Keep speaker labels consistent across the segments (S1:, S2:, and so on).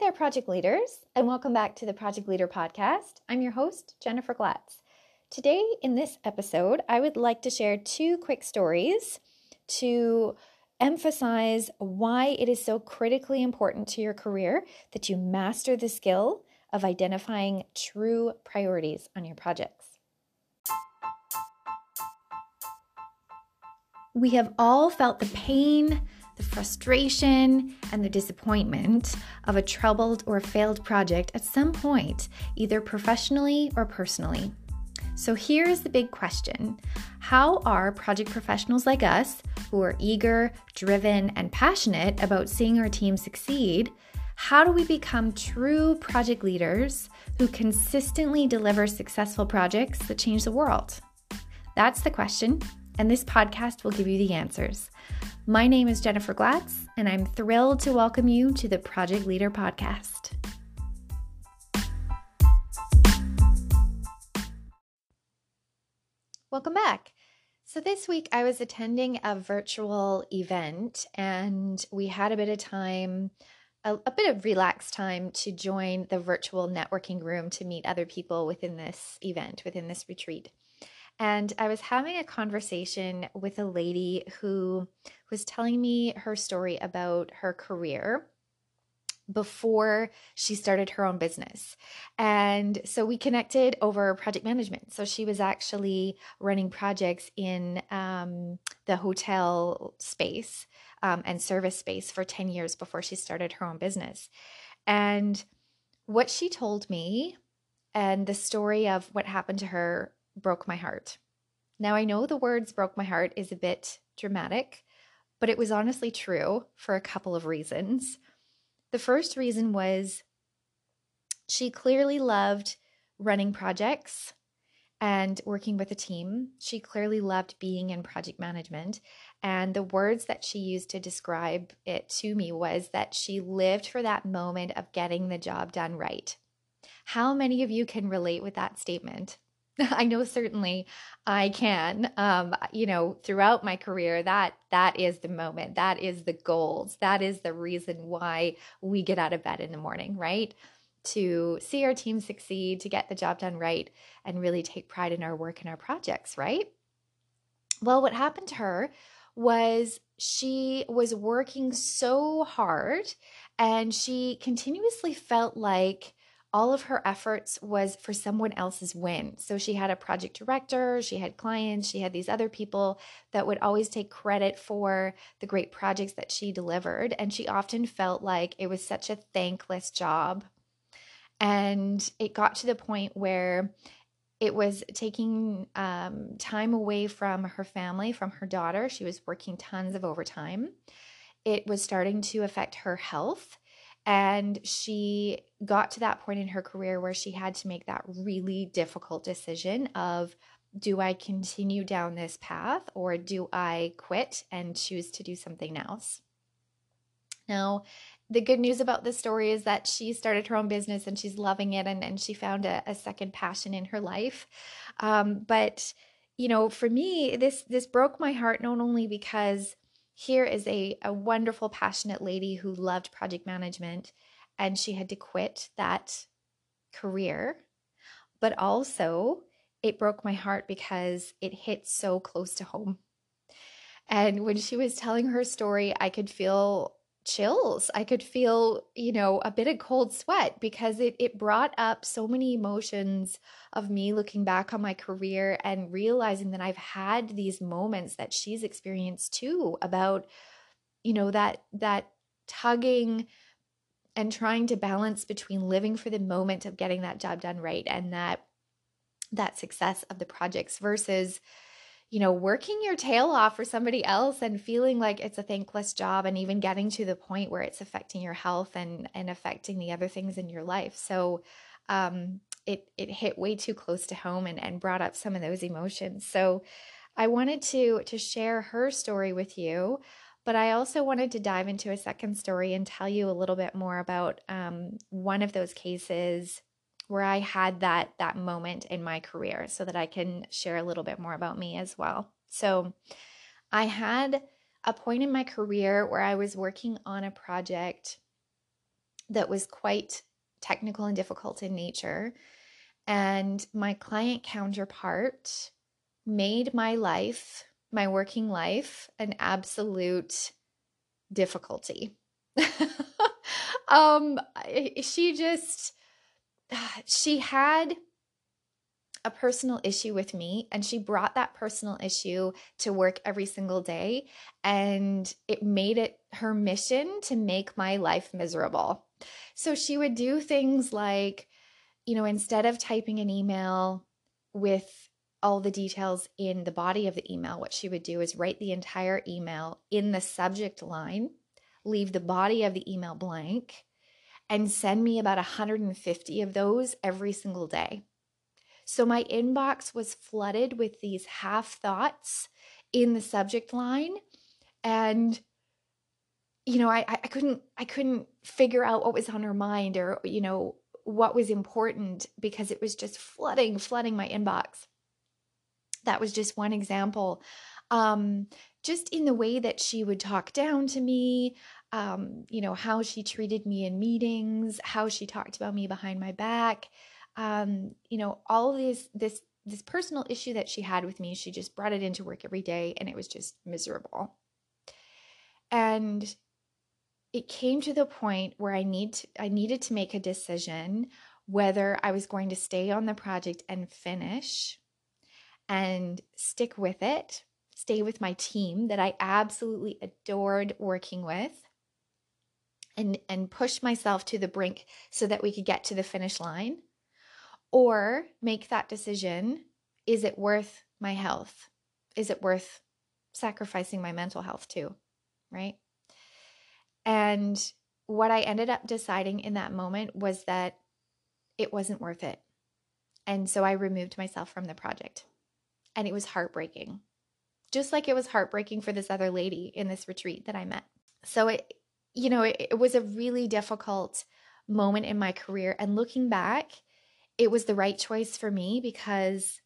S1: there, project leaders, and welcome back to the Project Leader Podcast. I'm your host, Jennifer Glatz. Today, in this episode, I would like to share two quick stories to emphasize why it is so critically important to your career that you master the skill of identifying true priorities on your projects. We have all felt the pain, the frustration, and the disappointment of a troubled or failed project at some point, either professionally or personally. So here's the big question How are project professionals like us, who are eager, driven, and passionate about seeing our team succeed, how do we become true project leaders who consistently deliver successful projects that change the world? That's the question, and this podcast will give you the answers. My name is Jennifer Glatz, and I'm thrilled to welcome you to the Project Leader Podcast. Welcome back. So, this week I was attending a virtual event, and we had a bit of time, a, a, bit of relaxed time to join the virtual networking room to meet other people within this event, within this retreat. And I was having a conversation with a lady who was telling me her story about her career before she started her own business. And so we connected over project management. So she was actually running projects in um, the hotel space um, and service space for 10 years before she started her own business. And what she told me and the story of what happened to her broke my heart. Now, I know the words broke my heart is a bit dramatic, but it was honestly true for a couple of reasons. The first reason was she clearly loved running projects and working with a team. She clearly loved being in project management. And the words that she used to describe it to me was that she lived for that moment of getting the job done right. How many of you can relate with that statement? I know certainly I can. Um, you know, throughout my career, that that is the moment. That is the goals. That is the reason why we get out of bed in the morning, right? To see our team succeed, to get the job done right, and really take pride in our work and our projects, right? Well, what happened to her was she was working so hard and she continuously felt like all of her efforts was for someone else's win. So she had a project director, she had clients, she had these other people that would always take credit for the great projects that she delivered. And she often felt like it was such a thankless job. And it got to the point where it was taking um, time away from her family, from her daughter. She was working tons of overtime. It was starting to affect her health and she got to that point in her career where she had to make that really difficult decision of do I continue down this path or do I quit and choose to do something else? Now, the good news about this story is that she started her own business and she's loving it and, and she found a, a second passion in her life. Um, but you know, for me, this this broke my heart not only because here is a, a wonderful, passionate lady who loved project management and she had to quit that career. But also, it broke my heart because it hit so close to home. And when she was telling her story, I could feel chills. I could feel, you know, a bit of cold sweat because it it brought up so many emotions of me looking back on my career and realizing that I've had these moments that she's experienced too about you know that that tugging and trying to balance between living for the moment of getting that job done right and that that success of the projects versus you know, working your tail off for somebody else and feeling like it's a thankless job and even getting to the point where it's affecting your health and and affecting the other things in your life. So um it it hit way too close to home and and brought up some of those emotions. So I wanted to to share her story with you, but I also wanted to dive into a second story and tell you a little bit more about um, one of those cases where I had that that moment in my career so that I can share a little bit more about me as well. So I had a point in my career where I was working on a project that was quite technical and difficult in nature. And my client counterpart made my life, my working life, an absolute difficulty. um, she just, she had a personal issue with me and she brought that personal issue to work every single day and it made it her mission to make my life miserable. So she would do things like you know instead of typing an email with all the details in the body of the email what she would do is write the entire email in the subject line, leave the body of the email blank and send me about 150 of those every single day. So my inbox was flooded with these half thoughts in the subject line. And you know, I, I couldn't I couldn't figure out what was on her mind or, you know, what was important because it was just flooding, flooding my inbox. That was just one example. Um, just in the way that she would talk down to me, um, you know, how she treated me in meetings, how she talked about me behind my back, um, you know, all this this this personal issue that she had with me, she just brought it into work every day and it was just miserable. And it came to the point where I need to, I needed to make a decision whether I was going to stay on the project and finish and stick with it, stay with my team that I absolutely adored working with and and push myself to the brink so that we could get to the finish line or make that decision is it worth my health? Is it worth sacrificing my mental health too? Right? And what I ended up deciding in that moment was that it wasn't worth it. And so I removed myself from the project. And it was heartbreaking, just like it was heartbreaking for this other lady in this retreat that I met. So it, you know, it, it was a really difficult moment in my career. And looking back, it was the right choice for me because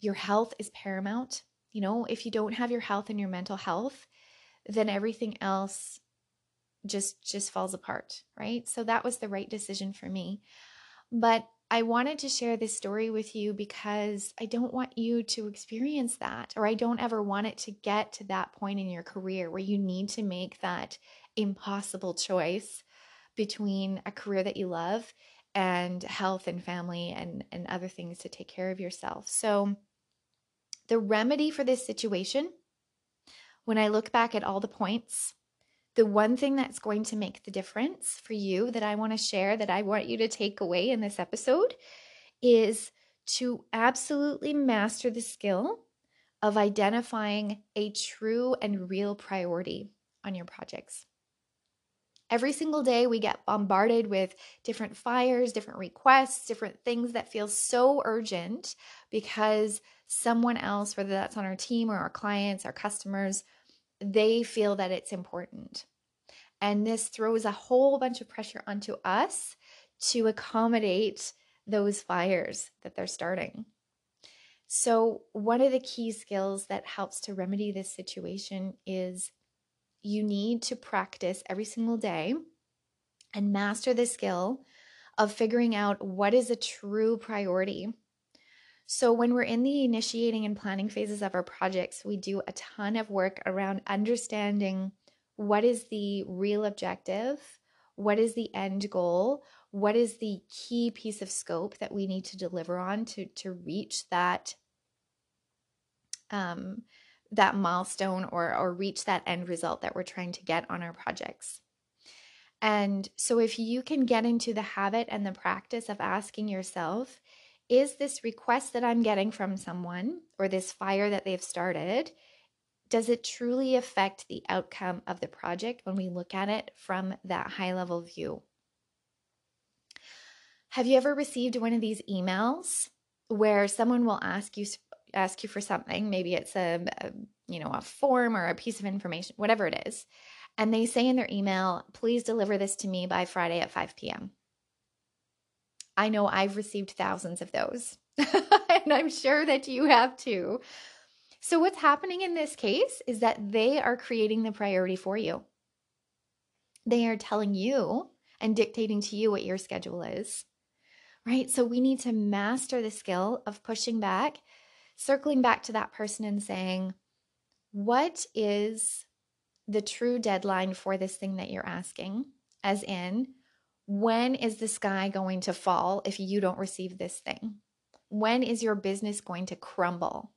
S1: your health is paramount. You know, if you don't have your health and your mental health, then everything else just just falls apart, right? So that was the right decision for me. But I wanted to share this story with you because I don't want you to experience that, or I don't ever want it to get to that point in your career where you need to make that impossible choice between a career that you love and health and family and, and other things to take care of yourself. So, the remedy for this situation, when I look back at all the points, the one thing that's going to make the difference for you that I want to share, that I want you to take away in this episode, is to absolutely master the skill of identifying a true and real priority on your projects. Every single day, we get bombarded with different fires, different requests, different things that feel so urgent because someone else, whether that's on our team or our clients, our customers, they feel that it's important. And this throws a whole bunch of pressure onto us to accommodate those fires that they're starting. So, one of the key skills that helps to remedy this situation is you need to practice every single day and master the skill of figuring out what is a true priority. So, when we're in the initiating and planning phases of our projects, we do a ton of work around understanding what is the real objective, what is the end goal, what is the key piece of scope that we need to deliver on to, to reach that um, that milestone or or reach that end result that we're trying to get on our projects. And so if you can get into the habit and the practice of asking yourself, is this request that I'm getting from someone or this fire that they've started, does it truly affect the outcome of the project when we look at it from that high level view? Have you ever received one of these emails where someone will ask you ask you for something, maybe it's a, a you know, a form or a piece of information, whatever it is, and they say in their email, please deliver this to me by Friday at 5 p.m. I know I've received thousands of those, and I'm sure that you have too. So, what's happening in this case is that they are creating the priority for you. They are telling you, and dictating to you what your schedule is. Right? So we need to master the skill of pushing back, circling back to that person and saying, What is the true deadline for this thing that you're asking? As in, when is the sky going to fall if you don't receive this thing? When is your business going to crumble?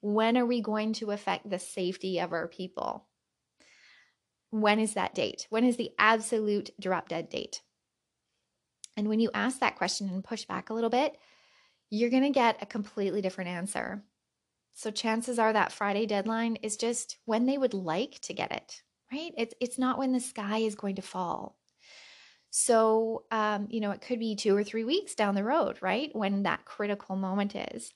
S1: When are we going to affect the safety of our people? When is that date? When is the absolute drop dead date? And when you ask that question and push back a little bit, you're going to get a completely different answer. So chances are that Friday deadline is just when they would like to get it, right? It's it's not when the sky is going to fall. So, um, you know, it could be two or three weeks down the road, right? When that critical moment is.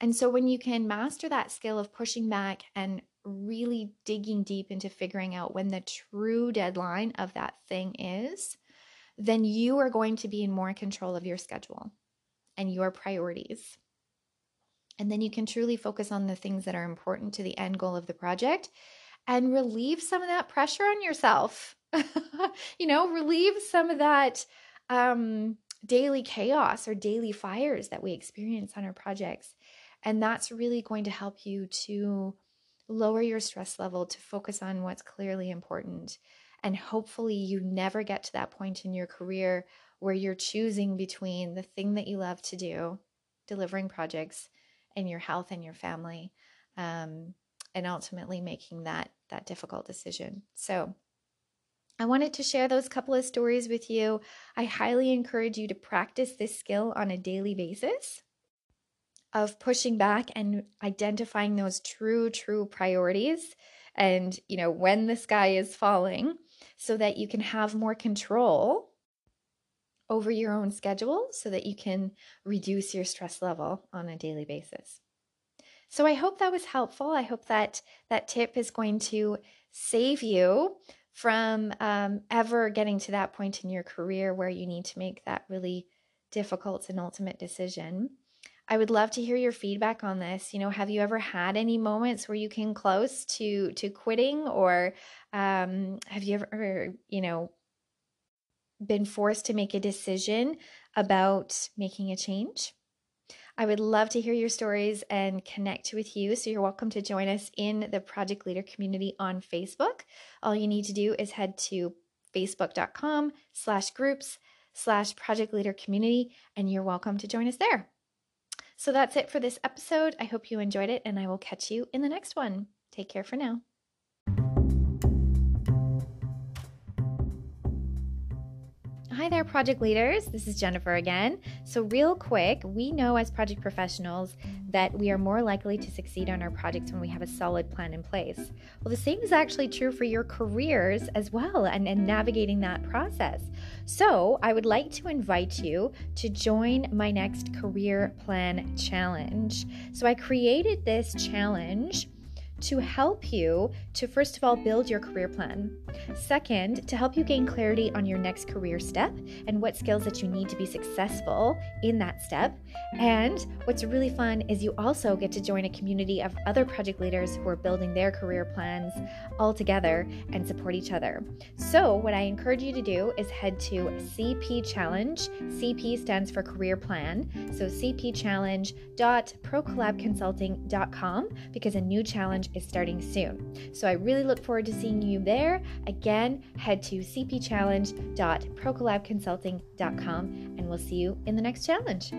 S1: And so, when you can master that skill of pushing back and really digging deep into figuring out when the true deadline of that thing is, then you are going to be in more control of your schedule and your priorities. And then you can truly focus on the things that are important to the end goal of the project and relieve some of that pressure on yourself you know, relieve some of that um, daily chaos or daily fires that we experience on our projects. And that's really going to help you to lower your stress level, to focus on what's clearly important. And hopefully, you never get to that point in your career where you're choosing between the thing that you love to do, delivering projects, and your health and your family, um, and ultimately making that that difficult decision. So, I wanted to share those couple of stories with you. I highly encourage you to practice this skill on a daily basis of pushing back and identifying those true, true priorities and, you know, when the sky is falling so that you can have more control over your own schedule so that you can reduce your stress level on a daily basis. So I hope that was helpful. I hope that that tip is going to save you from um, ever getting to that point in your career where you need to make that really difficult and ultimate decision. I would love to hear your feedback on this. You know, have you ever had any moments where you came close to to quitting, or um, have you ever, you know, been forced to make a decision about making a change? I would love to hear your stories and connect with you. So you're welcome to join us in the Project Leader community on Facebook. All you need to do is head to facebook.com slash groups slash project leader community and you're welcome to join us there. So that's it for this episode. I hope you enjoyed it and I will catch you in the next one. Take care for now. Hi there, project leaders. This is Jennifer again. So, real quick, we know as project professionals that we are more likely to succeed on our projects when we have a solid plan in place. Well, the same is actually true for your careers as well and, and navigating that process. So, I would like to invite you to join my next career plan challenge. So, I created this challenge to help you to, first of all, build your career plan. Second, to help you gain clarity on your next career step and what skills that you need to be successful in that step. And what's really fun is you also get to join a community of other project leaders who are building their career plans all together and support each other. So, what I encourage you to do is head to CP Challenge. CP stands for Career Plan. So, cpchallenge.procollabconsulting.com because a new challenge is starting soon. So I really look forward to seeing you there. Again, head to cpchallenge.procollabconsulting.com and we'll see you in the next challenge.